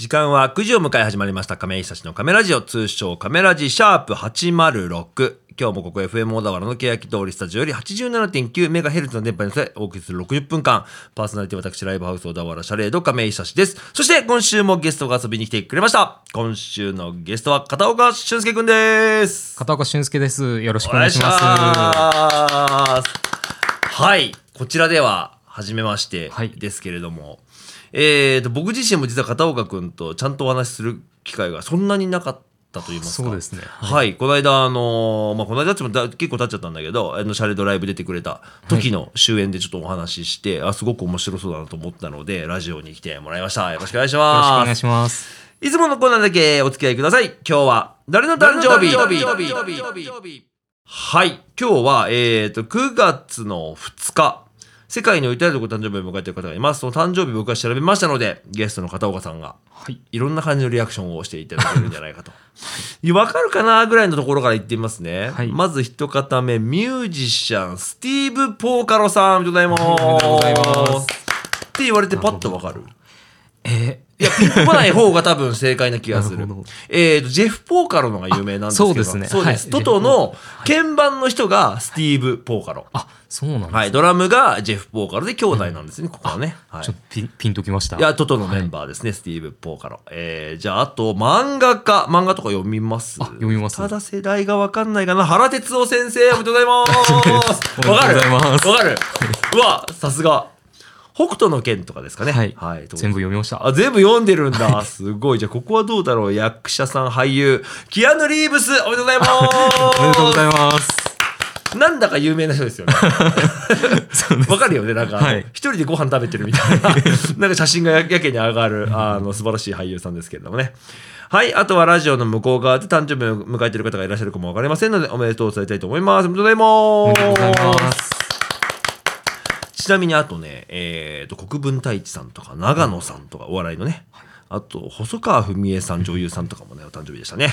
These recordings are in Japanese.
時間は9時を迎え始まりました。亀井久志のカメラジオ。通称カメラジシャープ806今日もここ FM 小田原の欅通りスタジオより 87.9MHz の電波に乗せお送りする60分間。パーソナリティ私ライブハウス小田原シャレード亀井久志です。そして今週もゲストが遊びに来てくれました。今週のゲストは片岡俊介くんです。片岡俊介です。よろしくお願いします。ます。はい。こちらでは初めましてはい。ですけれども、えーと僕自身も実は片岡君とちゃんとお話しする機会がそんなになかったと言いますかそうですねはい、この間あのーまあこの間ってもだ結構経っちゃったんだけどあのシャレドライブ出てくれた時の終演でちょっとお話しして、あすごく面白そうだなと思ったのでラジオに来てもらいましたよろしくお願いしよろしくおます願いします。いつものコーナーだけお付き合いください。今日は誰の誕生日？はい。今日は、えっ、と、9月の2日。世界の至るところ誕生日を迎えている方がいます。その誕生日僕が調べましたので、ゲストの片岡さんがはい。いろんな感じのリアクションをしていただけるんじゃないかと。わかるかなぐらいのところから言ってみますね。はいまず一方目、ミュージシャン、スティーブ・ポーカロさん。おめでとうございます。おめでとうございますって言われてパッとわかるえいや、ピンとこない方が多分正解な気がする。えっ、と、ジェフ・ポーカロのが有名なんですけど。あそうですねそうです。はいトトの鍵盤の人がスティーブ・ポーカロ。あ、そうなんです、はい、ドラムがジェフ・ポーカロで兄弟なんですね、ここはね。はいちょっとピンピンときました？いや、トトのメンバーですね、スティーブ・ポーカロ。えー、じゃあ、あと、漫画家。漫画とか読みます？あ読みますただ世代がわかんないかな。原哲夫先生、おめでとうございます。おめでとうございますわかる？うわ、さすが。北斗の拳とかですかね。はいはい、全部読みました。あ、全部読んでるんだ。すごい。じゃあ、ここはどうだろう？役者さん、俳優、キアヌ・リーブス、おめでとうございます。おめでとうございます。なんだか有名な人ですよね。わかるよね。なんか、はい一人でご飯食べてるみたいな、なんか写真がややけに上がる、あの、素晴らしい俳優さんですけれどもね。はい。あとはラジオの向こう側で誕生日を迎えている方がいらっしゃるかもわかりませんので、おめでとうを伝えたいと思います。おめでとうございます。ちなみにあとね、えー、と国分太一さんとか長野さんとかお笑いのね、あと細川文江さん女優さんとかもねお誕生日でしたね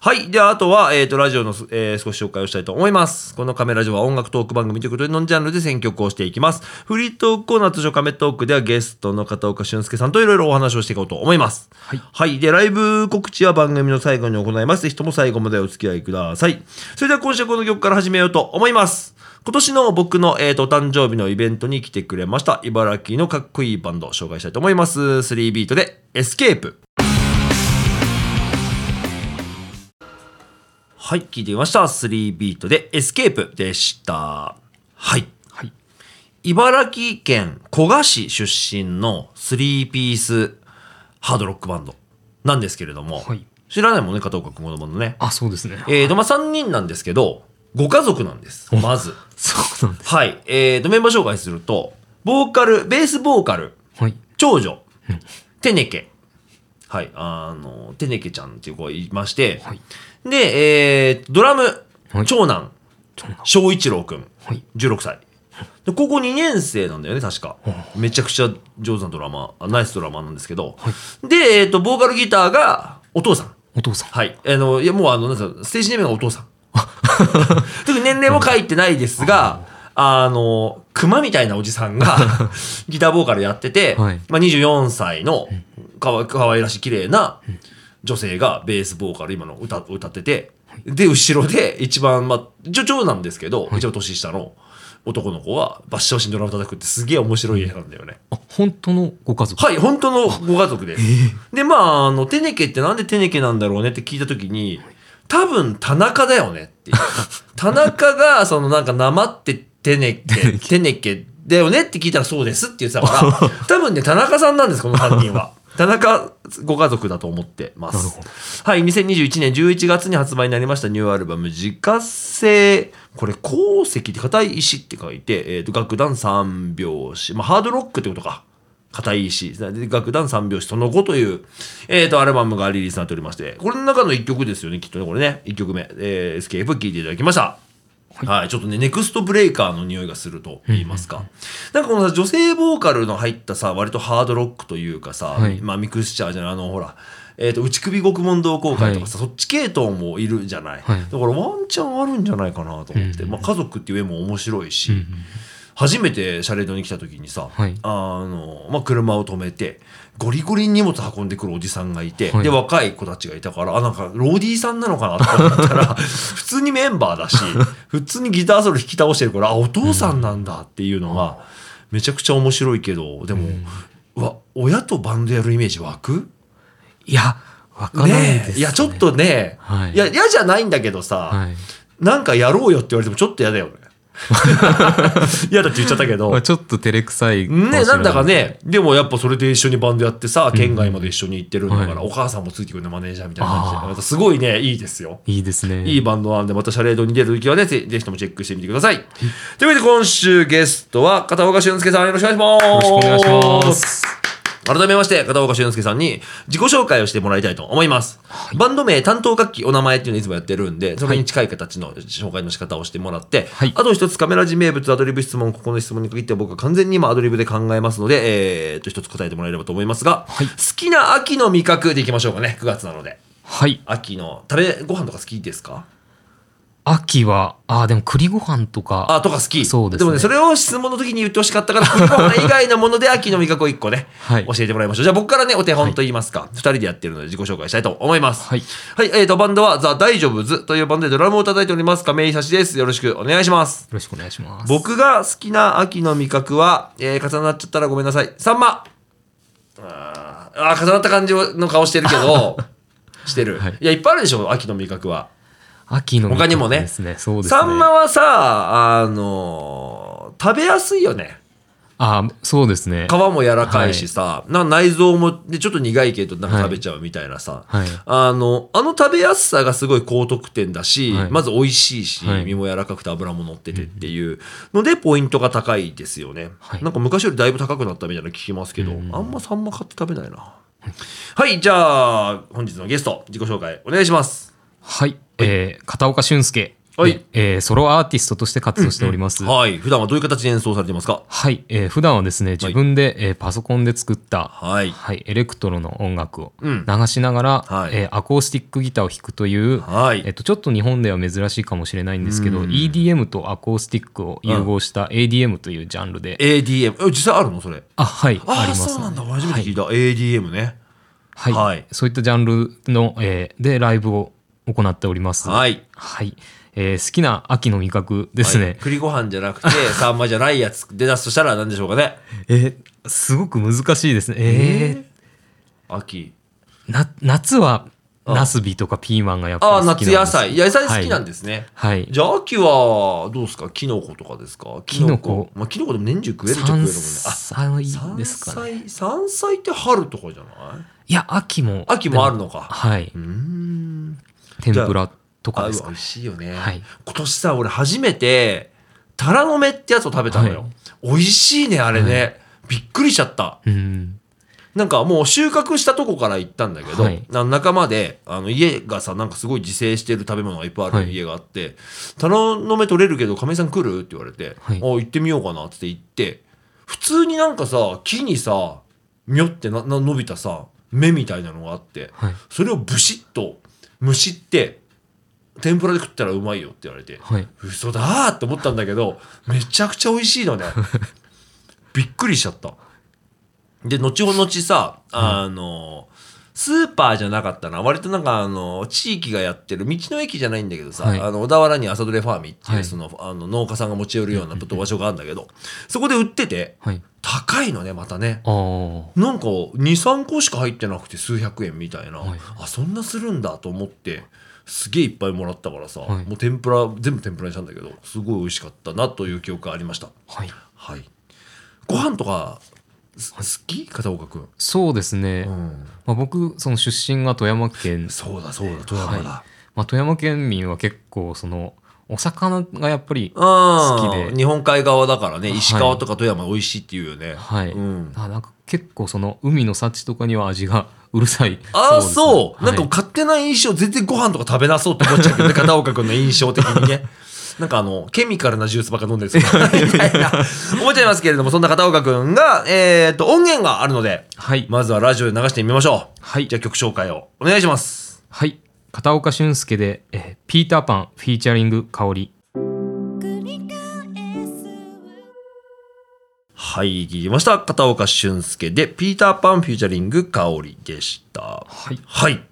はいではあとは、えー、とラジオの、えー少し紹介をしたいと思いますこのカメラジオは音楽トーク番組ということでノンジャンルで選曲をしていきますフリートークコーナー通称カメトークではゲストの片岡俊介さんといろいろお話をしていこうと思いますはいはい。で、ライブ告知は番組の最後に行います。ぜひとも最後までお付き合いください。それでは今週はこの曲から始めようと思います。今年の僕の、えー、とお誕生日のイベントに来てくれました。茨城のかっこいいバンドを紹介したいと思います。3ビートでエスケープ。はい、聞いてみました。3ビートでエスケープでした。はい。はい。茨城県古河市出身の3ピースハードロックバンドなんですけれども、はい知らないもんね、片岡君子供のね。あ、そうですね。えーと、まあ、3人なんですけど、ご家族なんです。まず。そうなんです。はい。えーと、メンバー紹介すると、ボーカル、ベースボーカル、はい。長女、テネケ。はい。あの、テネケちゃんっていう子がいまして、はい。で、えー、ドラム、はい長男、翔一郎くん。はい。16歳。で高校2年生なんだよね、確か。めちゃくちゃ上手なドラマナイスドラマーなんですけど。で、えっ、と、ボーカルギターがお父さん。お父さん。はい。あの、いや、もうあの、なんですかステージネームがお父さん。特に年齢も書いてないですが、あの、熊みたいなおじさんが ギターボーカルやってて、はいまあ、24歳のかわかわいらしい綺麗な女性がベースボーカル今の歌歌ってて、で、後ろで一番、まあ、女長なんですけど、一番年下の男の子がバッシャバシにドラム叩くってすげえ面白い映画なんだよね。あ、本当のご家族？はい、本当のご家族です。で、まあ、あの、テネケってなんでテネケなんだろうねって聞いたときに、多分田中だよねっていう。田中が、そのなんか、なまってテネケ、テネケだよねって聞いたらそうですって言ってたから、多分ね、田中さんなんです、この3人は。田中ご家族だと思ってますなるほど。はい、2021年11月に発売になりましたニューアルバム、自家製、これ、鉱石って硬い石って書いて、えっ、と、楽団三拍子、まあ、ハードロックってことか。硬い石。で楽団三拍子その後という、えっ、と、アルバムがリリースになっておりまして、これの中の一曲ですよね、きっとね、これね。一曲目、えー、エスケープ聴いていただきました。はい、ちょっとね、ネクストブレイカーの匂いがすると言いますか。なんかこのさ、女性ボーカルの入ったさ、割とハードロックというかさ、はいまあミクスチャーじゃない、あの、ほら、えっ、と、内首獄門同好会とかさ、そっち系統もいるじゃない。はいだからワンチャンあるんじゃないかなと思って、まあ家族っていう絵も面白いし、初めてシャレードに来た時にさ、はい。あの、まあ、車を止めて、ゴリゴリに荷物運んでくるおじさんがいて、はい。で、若い子たちがいたから、あ、なんか、ローディーさんなのかなと思ったら、普通にメンバーだし、普通にギターソロ弾き倒してるから、あ、お父さんなんだっていうのが、めちゃくちゃ面白いけど、でも、うわ、親とバンドやるイメージ湧く？いや、わからないです、ね。ねえ。いや、ちょっとね、はい。いや、嫌じゃないんだけどさ、はい。なんかやろうよって言われてもちょっと嫌だよね。嫌だって言っちゃったけど。まあ、ちょっと照れくさい。ね、なんだかね、でもやっぱそれで一緒にバンドやってさ、県外まで一緒に行ってるんだから、はいお母さんもついてくるね、マネージャーみたいな感じで。またすごいね、いいですよ。いいですね。いいバンドなんで、またシャレードに出るときはね、ぜぜひともチェックしてみてください。というわけで今週ゲストは片岡俊介さんよろしくお願いします。よろしくお願いします。改めまして、片岡俊介さんに自己紹介をしてもらいたいと思います。バンド名、担当楽器、お名前っていうのをいつもやってるんで、それに近い形の紹介の仕方をしてもらって、はいあと一つカメラ字名物、アドリブ質問、ここの質問に限っては僕は完全に今アドリブで考えますので、えー、と、一つ答えてもらえればと思いますが、はい好きな秋の味覚でいきましょうかね、9月なので。はい。秋の、食べ、ご飯とか好きですか？秋は、あ、でも栗ご飯とか。あ、とか好き。そうですねもね、それを質問の時に言ってほしかったから、栗ご飯以外のもので秋の味覚を一個ね、はい教えてもらいましょう。じゃあ僕からね、お手本と言いますか、二、人でやってるので自己紹介したいと思います。はい。はい、えーと、バンドはザ・大丈夫ズというバンドでドラムを叩いております、亀井久志です。よろしくお願いします。よろしくお願いします。僕が好きな秋の味覚は、えー重なっちゃったらごめんなさい。サンマあーあー、重なった感じの顔してるけど、してる、はいい。や、いっぱいあるでしょ、秋の味覚は。秋の味覚他にもね。そうですね。サンマはさ、あのー食べやすいよね。あ、そうですね。皮も柔らかいしさ、なんか内臓もでちょっと苦いけどなんか食べちゃうみたいなさ、はい。あのあの食べやすさがすごい高得点だし、はい。まず美味しいし、はい。身も柔らかくて脂も乗っててっていう。のでポイントが高いですよね、はい。なんか昔よりだいぶ高くなったみたいなの聞きますけど、うん。あんまサンマ買って食べないな。はい。じゃあ本日のゲスト自己紹介お願いします。はい。えー片岡俊介。はい。えーソロアーティストとして活動しております。はい。普段はどういう形で演奏されてますか？はい、えー普段はですね自分で、えーパソコンで作った、はい。はい、エレクトロの音楽をうん。流しながら、はい。えーアコースティックギターを弾くという、はい。えっと、ちょっと日本では珍しいかもしれないんですけど、うん EDM とアコースティックを融合した ADM というジャンルで、ADM え実際あるの？それ。あはい。あります。そうなんだ。初めて聞いた、ADM ね。はい、はい。そういったジャンルの、えーでライブを行っております。はい。はい。えー好きな秋の味覚ですね、はい。栗ご飯じゃなくて サンマじゃないやつで出すとしたら何でしょうかね。えーすごく難しいですね。え秋ー。な夏はあナスビとかピーマンがやっぱああり好きなんです。夏野菜。野菜好きなんですね、はい。じゃあ秋はどうですか？キノコとかですか？キノコ。まあキノコでも年中食えるっちゃ食えるもんね。山菜あですかね。山菜山菜って春とかじゃない？いや秋も。秋もあるのか。はい。うーん天ぷらとかですか？美味しいよね、はい。今年さ俺初めてタラの芽ってやつを食べたのよ、はい。美味しいねあれね、びっくりしちゃった。うん。なんかもう収穫したとこから行ったんだけど、はい。仲間であの家がさなんかすごい自生してる食べ物がいっぱいあはい。る家があって「タラの芽取れるけど亀井さん来る?」って言われて「はい。あ行ってみようかな」って言って普通になんかさ木にさみょってなな伸びたさ芽みたいなのがあってはい。それをブシッとむしって天ぷらで食ったらうまいよって言われてはい。嘘だーって思ったんだけどめちゃくちゃ美味しいのね。びっくりしちゃった。で後ほどさあの、スーパーじゃなかったな。割となんかあの地域がやってる道の駅じゃないんだけどさ、はい。あの小田原に朝どれファーミっていう、はい。そのあの農家さんが持ち寄るような場所があるんだけどそこで売っててはい。高いのねまたね。なんか23個しか入ってなくて数百円みたいな、はい。あそんなするんだと思ってすげえいっぱいもらったからさ、はい。もう天ぷら全部天ぷらにしたんだけどすごい美味しかったなという記憶がありました。はい。はい。ご飯とかす好き？片岡君、そうですね、うん、まあ、僕その出身が富山県、そうだそうだ富山だ、まあ、富山県民は結構そのお魚がやっぱりうん好きで。日本海側だからね。はい。石川とか富山美味しいっていうよね。はい、うん、あなんか結構その海の幸とかには味が うるさい。ああそう,、なんかはい。勝手な印象全然ご飯とか食べなそうって思っちゃうけどね片岡君の印象的にねなんかあのケミカルなジュースばっか飲んでるんですよ。みたいな 思っちゃいますけれどもそんな片岡君が、えー、と音源があるのではい、まずはラジオで流してみましょう。はい。じゃあ曲紹介を。お願いします。はい、片岡俊介で、えーピーターパンフィーチャリング香織。はい、聞きました。片岡俊介で、ピーターパンフィーチャリング香織でした。はい。はい。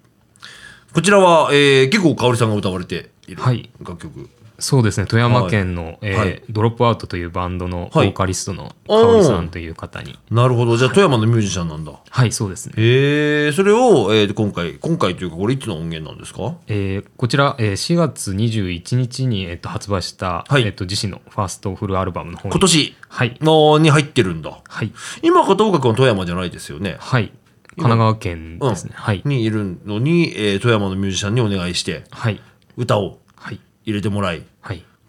こちらは、えー結構香織さんが歌われているはい。楽曲。そうですね。富山県の、えーはい。ドロップアウトというバンドのボはい。ーカリストの香織さんという方に。なるほど。じゃあ、富山のミュージシャンなんだ。はいそうですね、へえ、それを、えー今回、今回というか、これいつの音源なんですか？えーこちら、えー4月21日に、えー、と発売した、はい。えー、と自身のファーストフルアルバムの方に。今年。はい。のに入ってるんだ。はい。今、片岡君は富山じゃないですよね。はい。神奈川県ですね、はい。にいるのに、えー富山のミュージシャンにお願いして、はい。歌をはい。入れてもらい。はい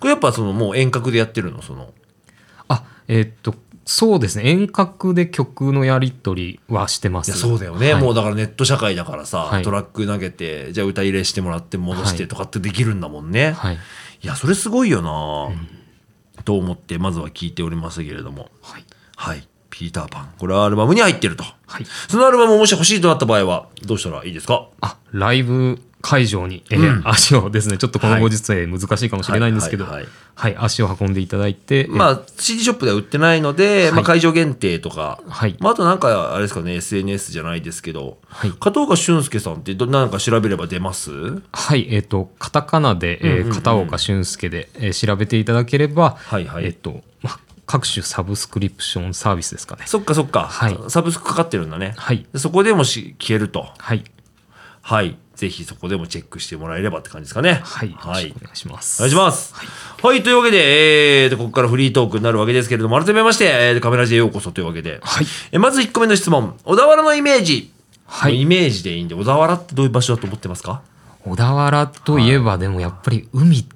これやっぱそのもう遠隔でやってるの？その。あえーっとそうですね。遠隔で曲のやり取りはしてます。いやそうだよね、はい。もうだからネット社会だからさ、はい。トラック投げてじゃあ歌入れしてもらって戻してはい。とかってできるんだもんね、はい。い、やそれすごいよな、と思ってまずは聞いておりますけれども。はい。はい。ピーターパン。これはアルバムに入ってると。はい。そのアルバムもし欲しいとなった場合はどうしたらいいですか？あライブ会場に、えー足をですねちょっとこのご時世難しいかもしれないんですけどはいははい。い足を運んでいただいて、まあ CD ショップでは売ってないので、まあ、会場限定とか、はい。まあ、あとなんかあれですかね SNS じゃないですけど、はい。片岡俊介さんってどなんか調べれば出ます？はい、えっ、と、カタカナで、えー片岡俊介で、えー調べていただければ、はいはい。えっ、と、まあ、各種サブスクリプションサービスですかね。そっかそっか、はい。サブスクかかってるんだね、はい。でそこでもし消えると。はい。はいぜひそこでもチェックしてもらえればって感じですかねはい。はいお願いします。お願いします。はい、というわけで、えーと、ここからフリートークになるわけですけれども、改めまして、えーとカメラジへようこそというわけで、はい。えまず1個目の質問。小田原のイメージ。はいイメージでいいんで、小田原ってどういう場所だと思ってますか？小田原といえば、でもやっぱり海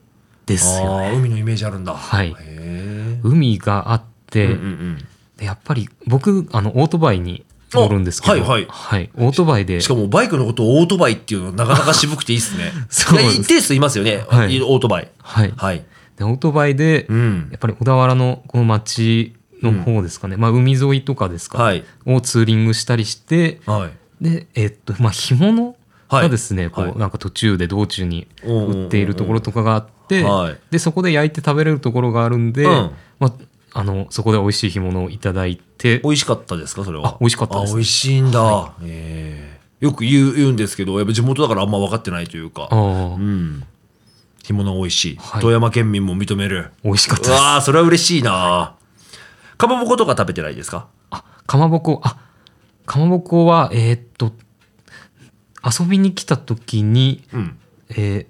ですよね。海のイメージあるんだ。はいへ海があって、ーうんうんうん。でやっぱり僕、あの、オートバイに乗るんですけど、あはいはいはい。オートバイでし、かもバイクのことをオートバイっていうのなかなか渋くていいっすね。そう一定数いますよね、はいオートバイ。はい。はい。で、オートバイで、うんや。っぱり小田原のこの町の方ですかね、まあ海沿いとかですか、はい。をツーリングしたりしてはい。でえっとまあ干物がですね、こうはいなんか途中で道中にうんうんうんうん売っているところとかがあって、はいでそこで焼いて食べれるところがあるんで、うんまあ、あのそこで美味しい干物をいただいて美味しかったですかそれは？あ美味しかったですあ美味しいんだ。ええよく言う言うんですけど、やっぱ地元だからあんま分かってないというか。うん。干物美味しい。はい富山県民も認める。美味しかったわあ、それは嬉しいな。かまぼことか食べてないですか？あかまぼこあかまぼこはえーっと遊びに来た時にうん。えー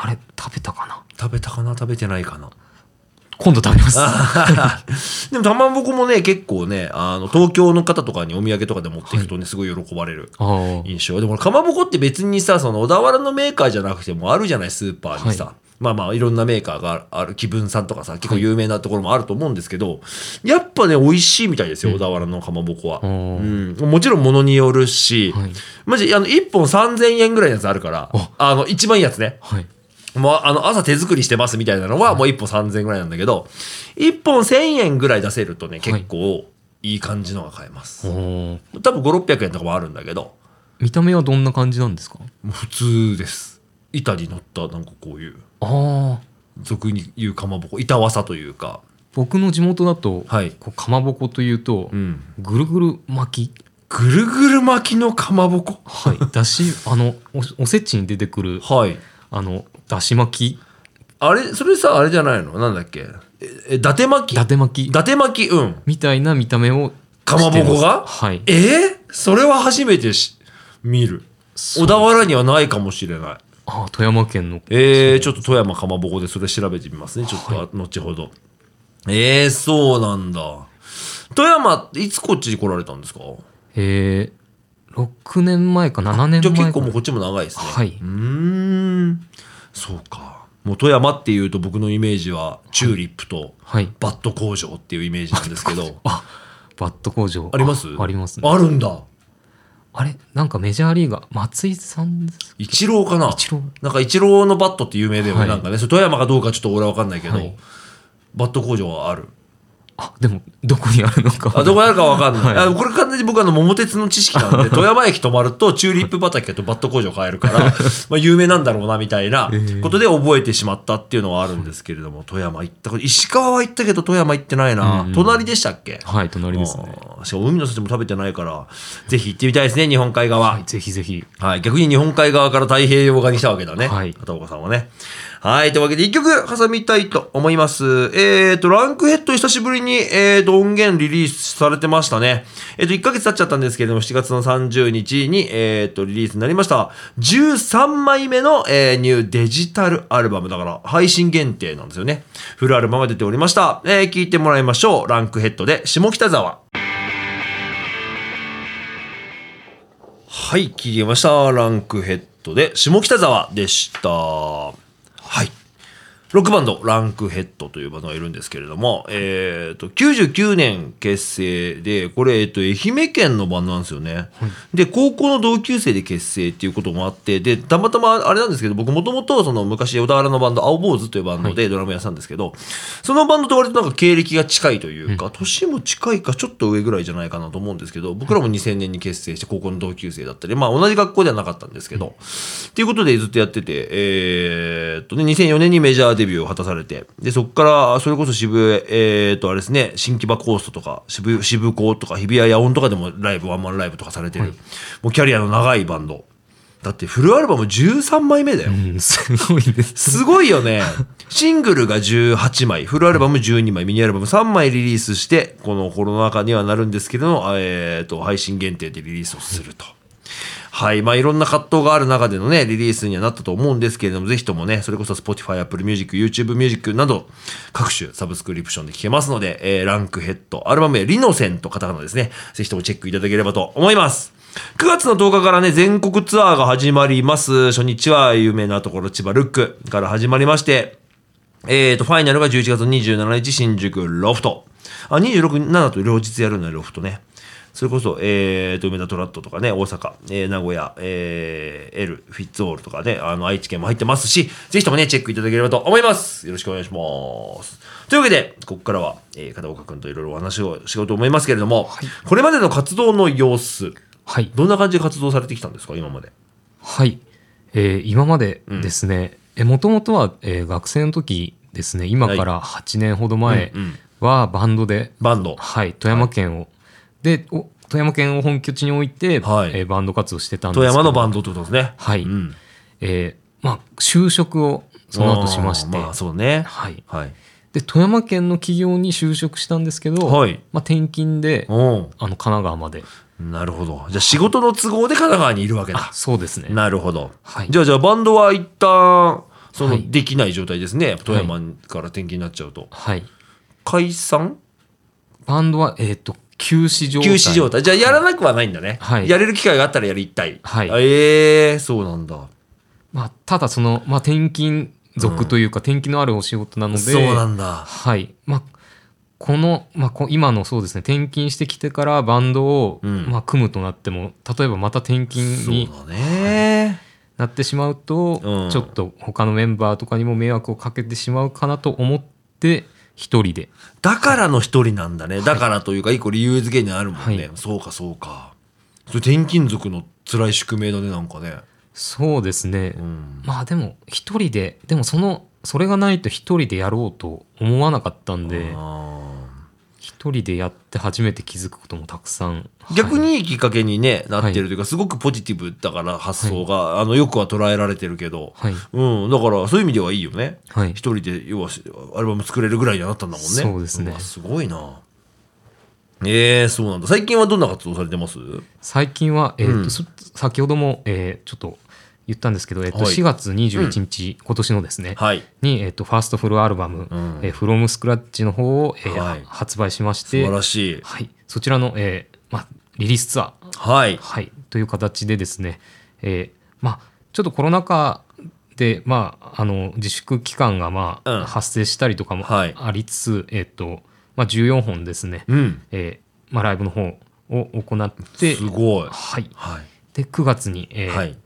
あれ食べたかな？食べたかな？食べてないかな？今度食べます。でも、かまぼこもね、結構ね、あの、東京の方とかにお土産とかで持っていくとね、すごい喜ばれる。印象。でもかまぼこって別にさその小田原のメーカーじゃなくてもあるじゃないスーパーにさ、はい。まあまあいろんなメーカーがある気分さんとかさ結構有名なところもあると思うんですけど、やっぱね美味しいみたいですよ、小田原のかまぼこは、おうーん、もちろん物によるし、はい。マジあの1本3000円ぐらいのやつあるからあ。あの一番いいやつね。はいもうあの朝手作りしてますみたいなのはもう1本3000円ぐらいなんだけど1本1000円ぐらい出せるとね結構い。い感じのが買えます、おー。多分5600円とかもあるんだけど。見た目はどんな感じなんですか？普通です。板に乗ったなんかこういう。ああ俗に言うかまぼこ板わさというか。僕の地元だと、はい。こうかまぼこというと、うん。ぐるぐる巻き。ぐるぐる巻きのかまぼこ？はい。だしあのおおせちに出てくるはい。あのだし巻き。あれそれさあれじゃないの？なんだっけ？ええ伊達巻き？伊達巻き。伊達巻き？うん。みたいな見た目をかまぼこが？はい。え？ー、それは初めてし見る。小田原にはないかもしれない。あー富山県の。えー、ちょっと富山かまぼこでそれ調べてみますね。ちょっとあ後ほど。えー、そうなんだ。富山いつこっちに来られたんですか？えー、6年前か7年じゃあ結構もうこっちも長いですね。はい。うーん。そうか。もう富山っていうと僕のイメージはチューリップとはいバット工場っていうイメージなんですけど。あバット工場あります？ありますねあるんだ。あれ？なんかメジャーリーガー松井さんですイチローかな？イチローなんかイチローのバットって有名だよね。はいなんかね。それ富山かどうかちょっと俺は分かんないけど、はいバット工場はある。あでもどこにあるのかあどこにあるかわかんない、はい。あこれ完全に僕あの桃鉄の知識なんで 富山駅止まるとチューリップ畑とバット工場買えるから まあ有名なんだろうなみたいなことで覚えてしまったっていうのはあるんですけれども、富山行ったこと石川は行ったけど富山行ってないな、うん隣でしたっけ？はい隣ですね。しかも海の幸も食べてないからぜひ行ってみたいですね日本海側、はいぜひぜひ。はい、逆に日本海側から太平洋側に来たわけだね。はい。片岡さんはね。はい。というわけで、一曲挟みたいと思います。えっ、と、ランクヘッド久しぶりに、えっ、と、音源リリースされてましたね。えっ、と、1ヶ月経っちゃったんですけれども、7月の30日に、えっ、と、リリースになりました。13枚目の、えーニューデジタルアルバム。だから、配信限定なんですよね。フルアルバムが出ておりました。えー聞いてもらいましょう。ランクヘッドで、下北沢。はい、聞きました。ランクヘッドで、下北沢でした。はい。ロックバンド、ランクヘッドというバンドがいるんですけれども、えっ、と、99年結成で、これ、えっ、と、愛媛県のバンドなんですよね。で、高校の同級生で結成っていうこともあって、で、たまたまあれなんですけど、僕もともと、その昔、小田原のバンド、青坊主というバンドでドラムやってたんですけど、そのバンドと割となんか経歴が近いというか、年も近いか、ちょっと上ぐらいじゃないかなと思うんですけど、僕らも2000年に結成して高校の同級生だったり、まあ同じ学校ではなかったんですけど、っていうことでずっとやってて、えーっとね、2004年にメジャーデビューを果たされて、で、そこから、それこそ渋谷、えーっと、あれですね、新木場コーストとか、渋、渋高とか、日比谷野音とかでもライブ、ワンマンライブとかされてる、もうキャリアの長いバンド。だってフルアルバム13枚目だよ。うん すごいですすごいよね。シングルが18枚、フルアルバム12枚、ミニアルバム3枚リリースして、このコロナ禍にはなるんですけれども、えー、と、配信限定でリリースをすると。はい。まあ、いろんな葛藤がある中でのね、リリースにはなったと思うんですけれども、ぜひともね、それこそ Spotify、Apple Music、YouTube Music など、各種サブスクリプションで聴けますので、えー、ランクヘッド、アルバムやリノセントカタカナですね、ぜひともチェックいただければと思います。9月の10日からね、全国ツアーが始まります。初日は有名なところ、千葉ルックから始まりまして、えーと、ファイナルが11月27日、新宿ロフト。あ、26、7と両日やるのよ、ロフトね。それこそ、えーと、梅田トラットとかね、大阪、えー名古屋、えー、L、フィッツオールとかね、あの、愛知県も入ってますし、ぜひともね、チェックいただければと思います。よろしくお願いします。というわけで、ここからは、えー片岡くんといろいろお話をしようと思いますけれども、これまでの活動の様子、はいどんな感じで活動されてきたんですか、今まで？はい、えー今までですねもともとは、えー学生の時ですね今から8年ほど前うんうんはバンドで、バンド。はい、富山県を、でお富山県を本拠地に置いて、はいえーバンド活動してたんです富けど山のバンドってことですね。はいうんえーまあ、就職をその後しまして、まあ、そうね。はい、はい。で富山県の企業に就職したんですけど、はいまあ、転勤でおあの神奈川までなるほど。じゃあ仕事の都合で神奈川にいるわけだあ。そうですねなるほど。はいじゃあ、じゃあバンドは一旦、その、はいできない状態ですね。富山から転勤になっちゃうと。はい解散？バンドは、えっと休止状態休止状態。じゃあ、やらなくはないんだね。はいやれる機会があったらやりたい。はいええそうなんだ。まあ、ただその、まあ、転勤族というか、転勤のあるお仕事なのでそうなんだ。はいまあこの、まあ、こ今のそうですね転勤してきてからバンドを、うんまあ、組むとなっても例えばまた転勤にそうだね。なってしまうと、うんちょっと他のメンバーとかにも迷惑をかけてしまうかなと思って一人でだからの一人なんだね。だからというか、一個理由付けにあるもんね。はいそうか、そうか。それ転勤族の辛い宿命だね、なんかね。そうですね、うん。まあでも一人ででもそのそれがないと一人でやろうと思わなかったんであ一人でやって初めて気づくこともたくさん。ー逆はいにいい。きっかけに、ね、なってるというか、すごくポジティブだから発想が、あのよくは捉えられてるけど、はい。うん、だからそういう意味ではいいよね。はい。一人で要はアルバム作れるぐらいにはなったんだもんね。そうですね。わすごいな。ええそうなんだ。最近はどんな活動されてます？最近は、えーとうん。そ先ほども、えーちょっと言ったんですけど、えーとはい4月21日、今年のですね、はい。に、えーとファーストフルアルバムうん「えー、フロムスクラッチの方を、えーはい発売しまし素て晴らしい。はい、そちらの、えーまあ、リリースツアー、はい。はい、という形でですね、えーまあ、ちょっとコロナ禍で、まあ、あの自粛期間が、まあうん発生したりとかもはいありつつ、えーとまあ、14本ですね、うん。えーまあ、ライブの方を行ってすごい。はい、はい。で9月に、えーはい。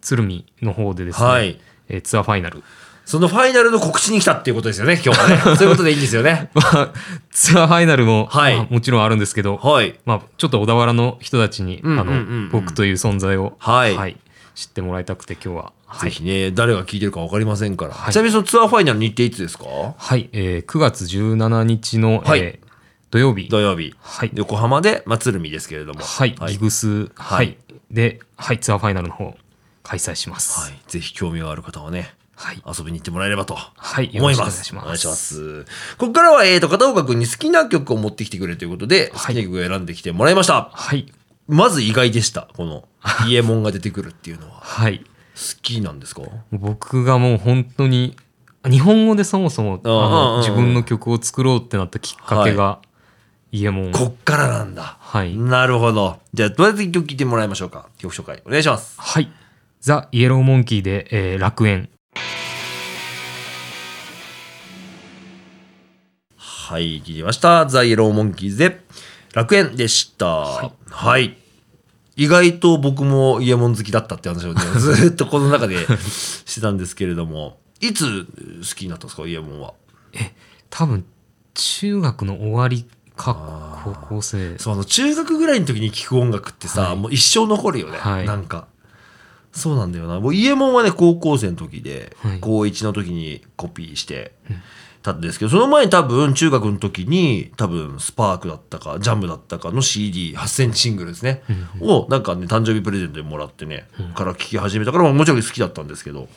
鶴見の方でですね、はい。えーツアーファイナル。そのファイナルの告知に来たっていうことですよね、今日はね。そういうことでいいんですよね。まあ、ツアーファイナルも、はい。まあもちろんあるんですけど、はい。まあ、ちょっと小田原の人たちに、うんうんあうんうん。の僕という存在を、はい。知ってもらいたくて今日は、はいぜひね、誰が聞いてるか分かりませんから。はい。ちなみにそのツアーファイナル日程いつですか？はい。えー9月17日の、はい。えー土曜日、土曜日。はい。横浜で、まあ、鶴見ですけれども。はい、はい。ギグス、ははいい、で、はい、ツアーファイナルの方、開催します。はい。ぜひ興味がある方はね、はい。遊びに行ってもらえればと思いまろしくお願いし。ます。すお願いします。ここからは、えーと、片岡君に好きな曲を持ってきてくれということで、好はいきな曲を選んできてもらいました。はい。まず意外でした。この、イエモンが出てくるっていうのは。好はい。きなんですか？僕がもう本当に、日本語でそもそもあの自分の曲を作ろうってなったきっかけが、イエモン。こっからなんだ。はい。なるほど。じゃあ、どうやって曲聴いてもらいましょうか？曲紹介お願いします。はい。ザ・イエローモンキーで、えー楽園。はい、聞きました。ザ・イエローモンキーズで楽園でした。はい。意外と僕もイエモン好きだったって話をね、ずっとこの中でしてたんですけれども、いつ好きになったんですか、イエモンは？多分、中学の終わりか、高校生。そう、あの、中学ぐらいの時に聴く音楽ってさ、はいもう一生残るよね。はいなんか。そうなんだよな。もうイエモンはね、高校生の時で、はい高1の時にコピーしてたんですけど、その前に多分中学の時に、多分スパークだったか、ジャムだったかの CD、8センチシングルですね。を、なんかね、誕生日プレゼントでもらってね、から聴き始めたから、まあもちろん好きだったんですけど、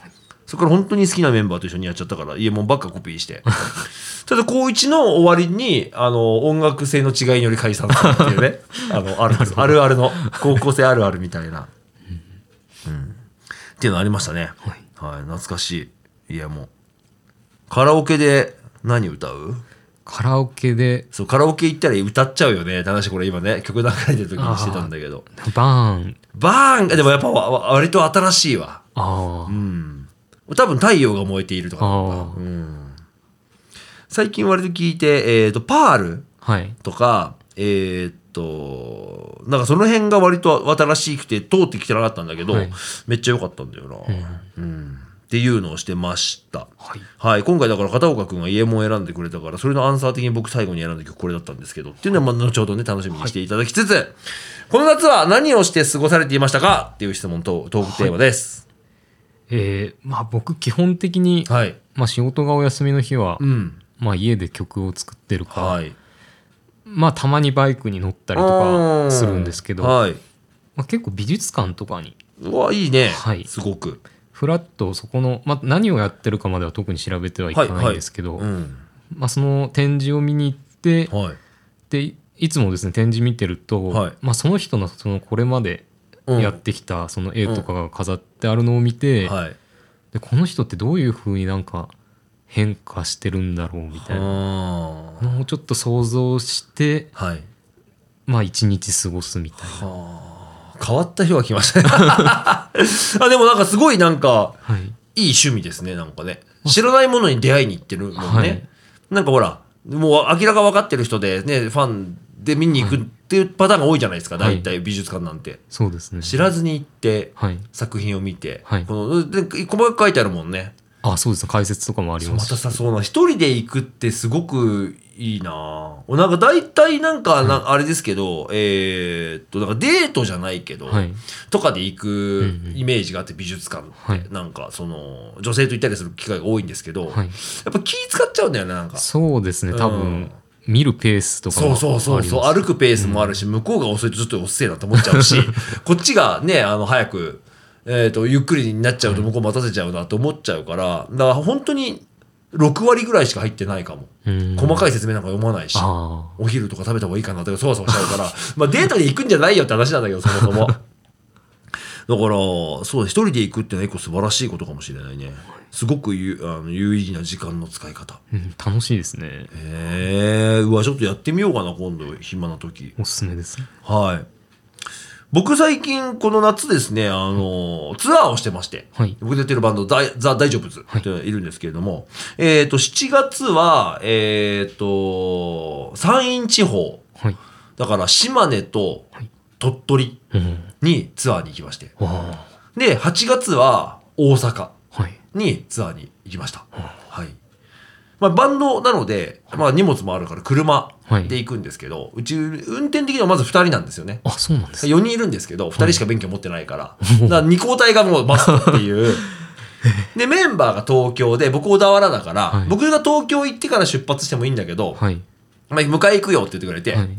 そこから本当に好きなメンバーと一緒にやっちゃったから、イエモンばっかコピーして。ただ高1の終わりに、あの、音楽性の違いにより解散するっていうね。あの、あるあるの、高校生あるあるみたいな。うん。っていうのありましたね。はい。懐かしい。いや、もう。カラオケで何歌う？カラオケで、そう、カラオケ行ったら歌っちゃうよね。話これ今ね、曲流れてる時にしてたんだけど。バーン。バーンでもやっぱ割と新しいわ。ああ、うん。多分太陽が燃えているとかうん。最近割と聞いて、えっ、と、パールはい。とか、えーっと、なんかその辺が割と新しくて通ってきてなかったんだけど、はいめっちゃ良かったんだよな、うんっていうのをしてました。はい。はい、今回だから片岡君がイエモンを選んでくれたから、それのアンサー的に僕最後に選んだ曲これだったんですけど、っていうのはまあ後ほどね、楽しみにしていただきつつ、この夏は何をして過ごされていましたか？っていう質問とトークテーマです。えーまあ僕基本的に、はい。まあ仕事がお休みの日は、うん。まあ家で曲を作ってるか、はい。まあたまにバイクに乗ったりとかするんですけど、はい。まあ、結構美術館とかにうわ、いいね。はいすごく。フラッとそこの、まあ、何をやってるかまでは特に調べてはいかないんですけど、うん。まあ、その展示を見に行ってはい。でいつもですね展示見てると、はいまあ、その人のそのこれまでうんやってきたその絵とかが飾ってあるのを見て、はい。でこの人ってどういうふうになんか変化してるんだろうみたいなのをちょっと想像してはい。まあ一日過ごすみたいな。変わった日が来ましたね。あ、でもなんかすごいなんか、はい、いい趣味ですね、なんかね。知らないものに出会いに行ってるもんね。はいなんかほら、もう明らか分かってる人でね、ファンで見に行くっていうパターンが多いじゃないですか、はい大体美術館なんて。そうですね知らずに行って、はい作品を見て、はいこので細かく書いてあるもんね。あそうですね。解説とかもありますし。またさ、そうな、一人で行くってすごくいいな。ぁなんか大体なんかな、あれですけど、えーっと、なんかデートじゃないけど、はい。とかで行くうんうん。イメージがあって美術館って、はい。なんかその、女性と行ったりする機会が多いんですけど、はい。やっぱ気使っちゃうんだよね、なんか。そうですね。多分、うん。見るペースとかもそうそうそうそう、歩くペースもあるし、向こうが遅いとちょっと遅いなって思っちゃうし、こっちがね、あの、早く、えっ、と、ゆっくりになっちゃうと向こう待たせちゃうなと思っちゃうから、だから本当に6割ぐらいしか入ってないかも。細かい説明なんか読まないし、あお昼とか食べた方がいいかなとかそわそわしちゃうから、まあデートで行くんじゃないよって話なんだけど、そもそも。だから、そうだ、一人で行くってのは一個素晴らしいことかもしれないね。すごく有あの有意義な時間の使い方。あ、うん、楽しいですねへえ、うわ、ちょっとやってみようかな、今度、暇な時。おすすめですはい。僕最近この夏ですね、あの、ツアーをしてまして、はい。僕出てるバンド、ザ・ザ大丈夫ズっているんですけれども、えっ、と、7月は、えっ、と、山陰地方、はい。だから島根とはい。鳥取うん。にツアーに行きまして、わで、8月は大阪。にツアーに行きました。はい。まあ、バンドなので、まあ、荷物もあるから車で行くんですけど、うち運転的にはまず2人なんですよね。あそうなんです。4人いるんですけど、2人しか免許持ってないから、だから2交代がもうマストっていう。で、メンバーが東京で、僕小田原だから、はい。僕が東京行ってから出発してもいいんだけど、はい。まあ、迎え行くよって言ってくれて、はい。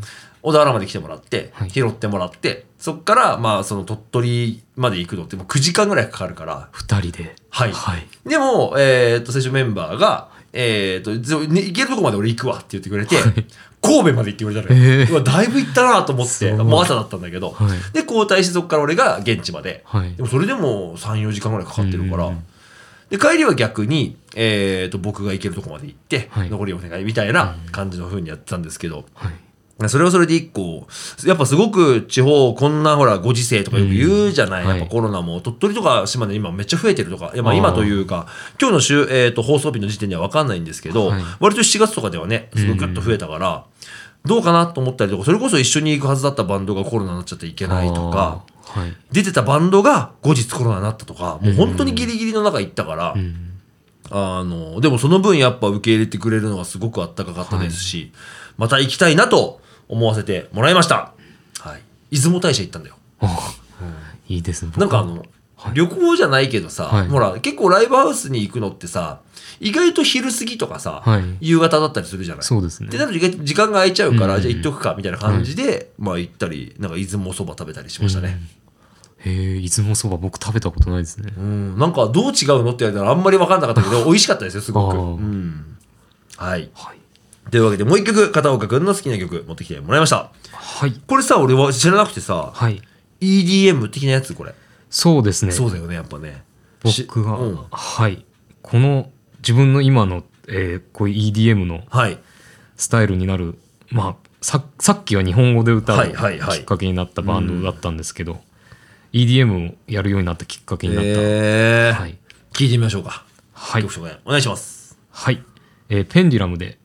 小田原まで来てもらって、はい。拾ってもらって、そっから、まあ、その鳥取まで行くのってもう9時間ぐらいかかるから、二人で。はい。はい。でも、えーっと、最初メンバーが、えーっと、行けるとこまで俺行くわって言ってくれて、神戸まで行ってくれたのよ。だいぶ行ったなと思って、もう朝だったんだけど、はい。で、交代してそこから俺が現地まで。はい。でもそれでも3、4時間ぐらいかかってるから、うんで、帰りは逆に、えーっと、僕が行けるとこまで行って、はい。残りお願いみたいな感じの風にやってたんですけど、はいそれはそれで一個、やっぱすごく地方、こんなほら、ご時世とかよく言うじゃない、うんはい。やっぱコロナも、鳥取とか島根今めっちゃ増えてるとか、いやまあ今というか、今日の週、えー、と放送日の時点では分かんないんですけど、はい。割と7月とかではね、すごくぐっと増えたから、どうかなと思ったりとか、それこそ一緒に行くはずだったバンドがコロナになっちゃっていけないとか、はい。出てたバンドが後日コロナになったとか、もう本当にギリギリの中行ったから、うんあの、でもその分やっぱ受け入れてくれるのはすごくあったかかったですし、また行きたいなと思わせてもらいました。はい。出雲大社行ったんだよ。あいいですねなんかあの、旅行じゃないけどさ、はい。ほら、結構ライブハウスに行くのってさ、意外と昼過ぎとかさ、はい。夕方だったりするじゃない。そうですね。ってなると時間が空いちゃうから、うんじゃあ行っとくかみたいな感じで、まあ行ったり、なんか出雲そば食べたりしましたね。へえ出雲そば僕食べたことないですね。うん、なんかどう違うのって言われたらあんまり分かんなかったけど、美味しかったですよ、すごく。うん。はい。はいというわけで、もう一曲、片岡くんの好きな曲持ってきてもらいました。はいこれさ、俺は知らなくてさ、はい EDM 的なやつ、これ。そうですねそうだよね、やっぱね。し僕が、うんはいこの自分の今の、えーこういう EDM のはい。スタイルになるまあささっきは日本語で歌うはいはいはいきっかけになったバンドだったんですけど、EDM をやるようになったきっかけになった、えーはい、聞いてみましょうか。はいお願いします。はい、えーペンデュラムで「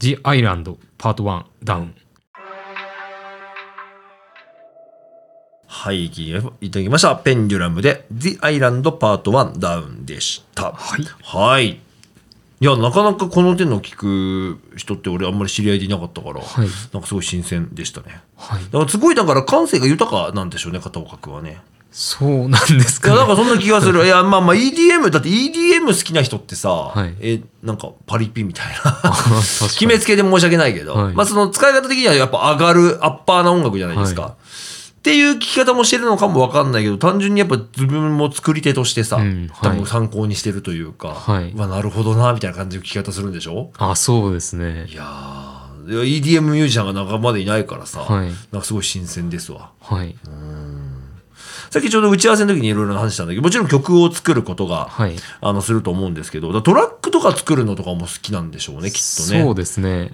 The Island Part 1ダウンはい、いただきました。ペンデュラムで The Island Part 1ダウンでした。はいはい。いや、なかなかこの手の聞く人って俺あんまり知り合いでいなかったから、はいなんかすごい新鮮でしたね。はいだからすごいだから感性が豊かなんでしょうね、片岡君はね。そうなんですいや、かねなんかそんな気がする。いや、まあまあ EDM、だって EDM 好きな人ってさ、はい。え、なんかパリピみたいな。決めつけで申し訳ないけど、はい。まあその使い方的にはやっぱ上がるアッパーな音楽じゃないですか。はっていう聞き方もしてるのかもわかんないけど、単純にやっぱ自分も作り手としてさ、うんはい。多分参考にしてるというか、はい。まあなるほどな、みたいな感じの聞き方するんでしょ？あそうですね。いやー。いや EDM ミュージシャンが仲間でいないからさ、はい。なんかすごい新鮮ですわ。はいさっきちょうど打ち合わせの時にいろいろ話したんだけど、もちろん曲を作ることが、はいあの、すると思うんですけど、トラックとか作るのとかも好きなんでしょうね、きっとね。そうですね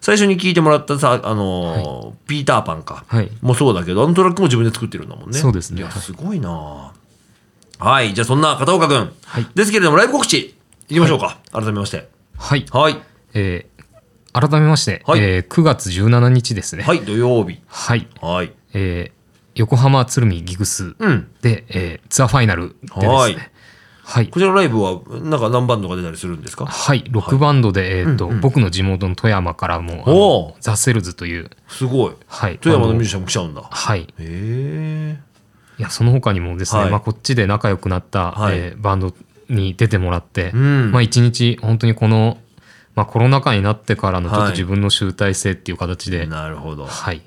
最初に聞いてもらったさ、あのーピーターパンか。はいもそうだけど、あのトラックも自分で作ってるんだもんね。そうですねいや、すごいなはい、じゃあそんな片岡くん。はいですけれども、ライブ告知、いきましょうか。改めまして。はいはい。えー改めまして、はいえー9月17日ですねはい、土曜日。はい、はい。えー横浜鶴見ギグスうん。で、えーツアーファイナルでですね。はい。はい。こちらのライブは、なんか何バンドが出たりするんですか？はい、ロックバンドで、えーと僕の地元の富山からもザ・セルズという、すごい。はい、富山のミュージシャンも来ちゃうんだ。はい、へえ。いやその他にもですね、はい。まあ、こっちで仲良くなった、はい。えーバンドに出てもらって、うん。まあ、一日本当にこの、まあ、コロナ禍になってからのちょっはい。と自分の集大成っていう形で、なるほど。はい、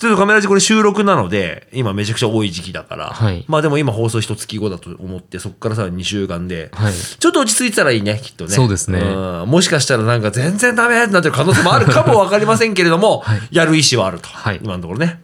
ちょっとカメラジこれ収録なので、今めちゃくちゃ多い時期だから、はい。まあでも今放送一月後だと思って、そこからさらに2週間で、はい。ちょっと落ち着いてたらいいね、きっとね。そうですね。ん。もしかしたらなんか全然ダメってなってる可能性もあるかもわかりませんけれども、はい。やる意思はあると。はい。今のところね。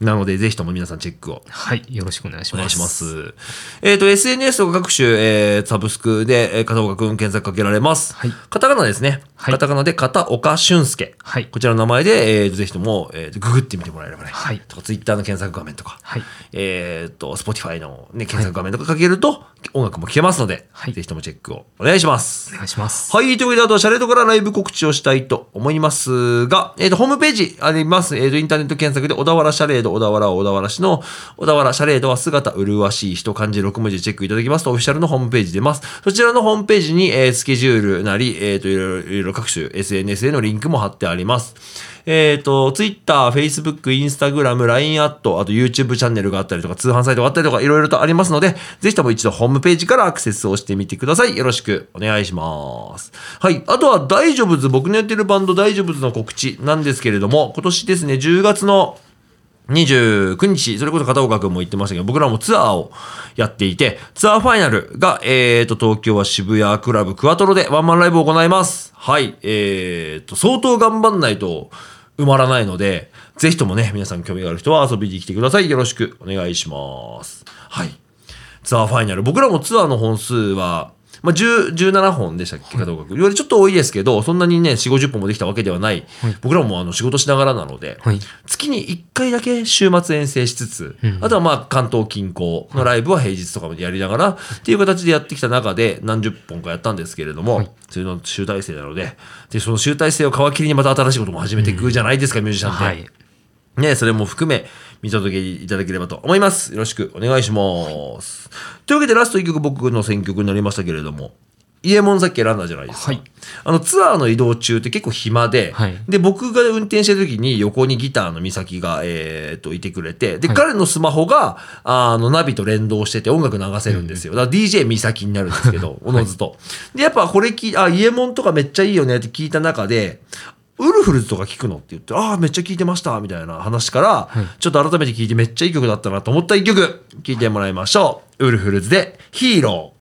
なので、ぜひとも皆さんチェックをはい、よろしくお願いします。お願いします。えっ、と、SNS とか各種、えーサブスクで、えー片岡くん検索かけられます。はいカタカナですね。はいカタカナで片岡俊介。はいこちらの名前で、えーぜひとも、えーググってみてもらえればね。はいとか、ツイッターの検索画面とか、はいえっ、と、Spotify の、ね、検索画面とかかけると、音楽も聴けますので、はいぜひともチェックをお願いしますお。願いします。はい。というわけで、あと、シャレードからライブ告知をしたいと思いますが、えっ、と、ホームページあります。えっ、と、インターネット検索で、小田原シャレード、ド小田原小田原市の小田原シャレードは姿麗しい人漢字6文字チェックいただきますとオフィシャルのホームページ出ます。そちらのホームページに、えースケジュールなり、えっ、と、いろいろ各種 SNS へのリンクも貼ってあります。えっ、と、Twitter、Facebook、Instagram、LINE アット、あと YouTube チャンネルがあったりとか、通販サイトがあったりとか、いろいろとありますので、ぜひとも一度ホームページからアクセスをしてみてください。よろしくお願いします。はい。あとは、大丈夫ズ、僕のやってるバンド大丈夫ズの告知なんですけれども、今年ですね、10月の29日、それこそ片岡君も言ってましたけど、僕らもツアーをやっていて、ツアーファイナルが、えーと、東京は渋谷クラブクワトロでワンマンライブを行います。はい。えーと、相当頑張んないと埋まらないので、ぜひともね、皆さん興味がある人は遊びに来てください。よろしくお願いします。はい。ツアーファイナル。僕らもツアーの本数は、まあ、10 17本でしたっけ？かどうか。よりちょっと多いですけど、そんなにね、4、50本もできたわけではない。僕らもあの仕事しながらなので、はい。月に1回だけ週末遠征しつつ、あとはまあ関東近郊のライブは平日とかもやりながら、っていう形でやってきた中で何十本かやったんですけれども、そういうの集大成なので、で、その集大成を皮切りにまた新しいことも始めていくじゃないですか、ミュージシャンって。はい。ね、それも含め見届けいただければと思います。よろしくお願いします。というわけでラスト1曲僕の選曲になりましたけれども、イエモンさっき選んだじゃないですか。はいあのツアーの移動中って結構暇で、はいで、僕が運転してる時に横にギターの美咲が、えー、といてくれて、で、彼のスマホが、あの、ナビと連動してて音楽流せるんですよ。だから DJ 美咲になるんですけど、おのずと。で、やっぱこれき、あ、イエモンとかめっちゃいいよねって聞いた中で、ウルフルズとか聞くのって言って、ああ、めっちゃ聞いてました、みたいな話から、ちょっと改めて聞いてめっちゃいい曲だったなと思った一曲、聞いてもらいましょう。ウルフルズで、ヒーロー。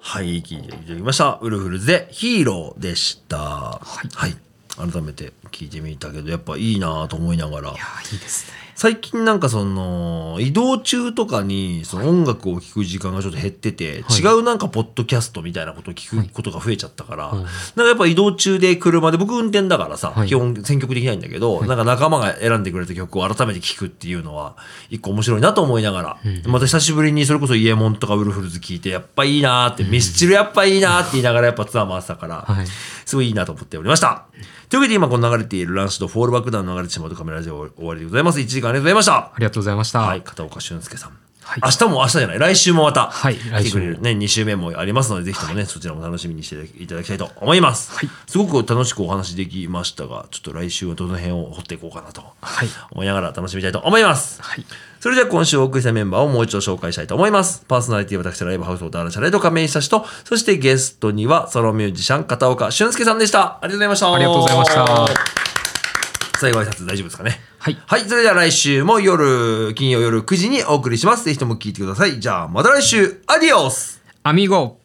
はい、聞いていただきました。ウルフルズでヒーローでした。はい。改めて聞いてみたけど、やっぱいいなと思いながら。いやいいですね最近なんかその移動中とかにその音楽を聴く時間がちょっと減ってて、はい。違うなんかポッドキャストみたいなことを聞くことが増えちゃったから、はい。なんかやっぱ移動中で車で僕運転だからさ、はい。基本選曲できないんだけど、なんか仲間が選んでくれた曲を改めて聴くっていうのは一個面白いなと思いながら、また久しぶりにそれこそイエモンとかウルフルズ聴いてやっぱいいなーって、ミスチルやっぱいいなーって言いながらやっぱツアー回ってたから、はい。すごいいいなと思っておりました。というわけで今この流れているランシド Fall Back Down の流れてしまうとカメラジオ終わりでございます。1時間ありがとうございましたあ。りがとうございましたはい、片岡俊介さん。はい明日も明日じゃない、来週もまた、はい来てくれるね、2週目もありますので、ぜひともね、そちらも楽しみにしていただきたいと思います。はいすごく楽しくお話できましたが、ちょっと来週はどの辺を掘っていこうかなとはい思いながら楽しみたいと思います。はいそれでは今週お送りしたメンバーをもう一度紹介したいと思います。パーソナリティは私、ライブハウスをダーラシャレと亀井久志と、そしてゲストにはソロミュージシャン片岡俊介さんでした。ありがとうございました。ありがとうございました。最後挨拶大丈夫ですかね。はいはい。それでは来週も夜、金曜夜9時にお送りします。ぜひとも聞いてください。じゃあ、また来週、アディオスアミーゴ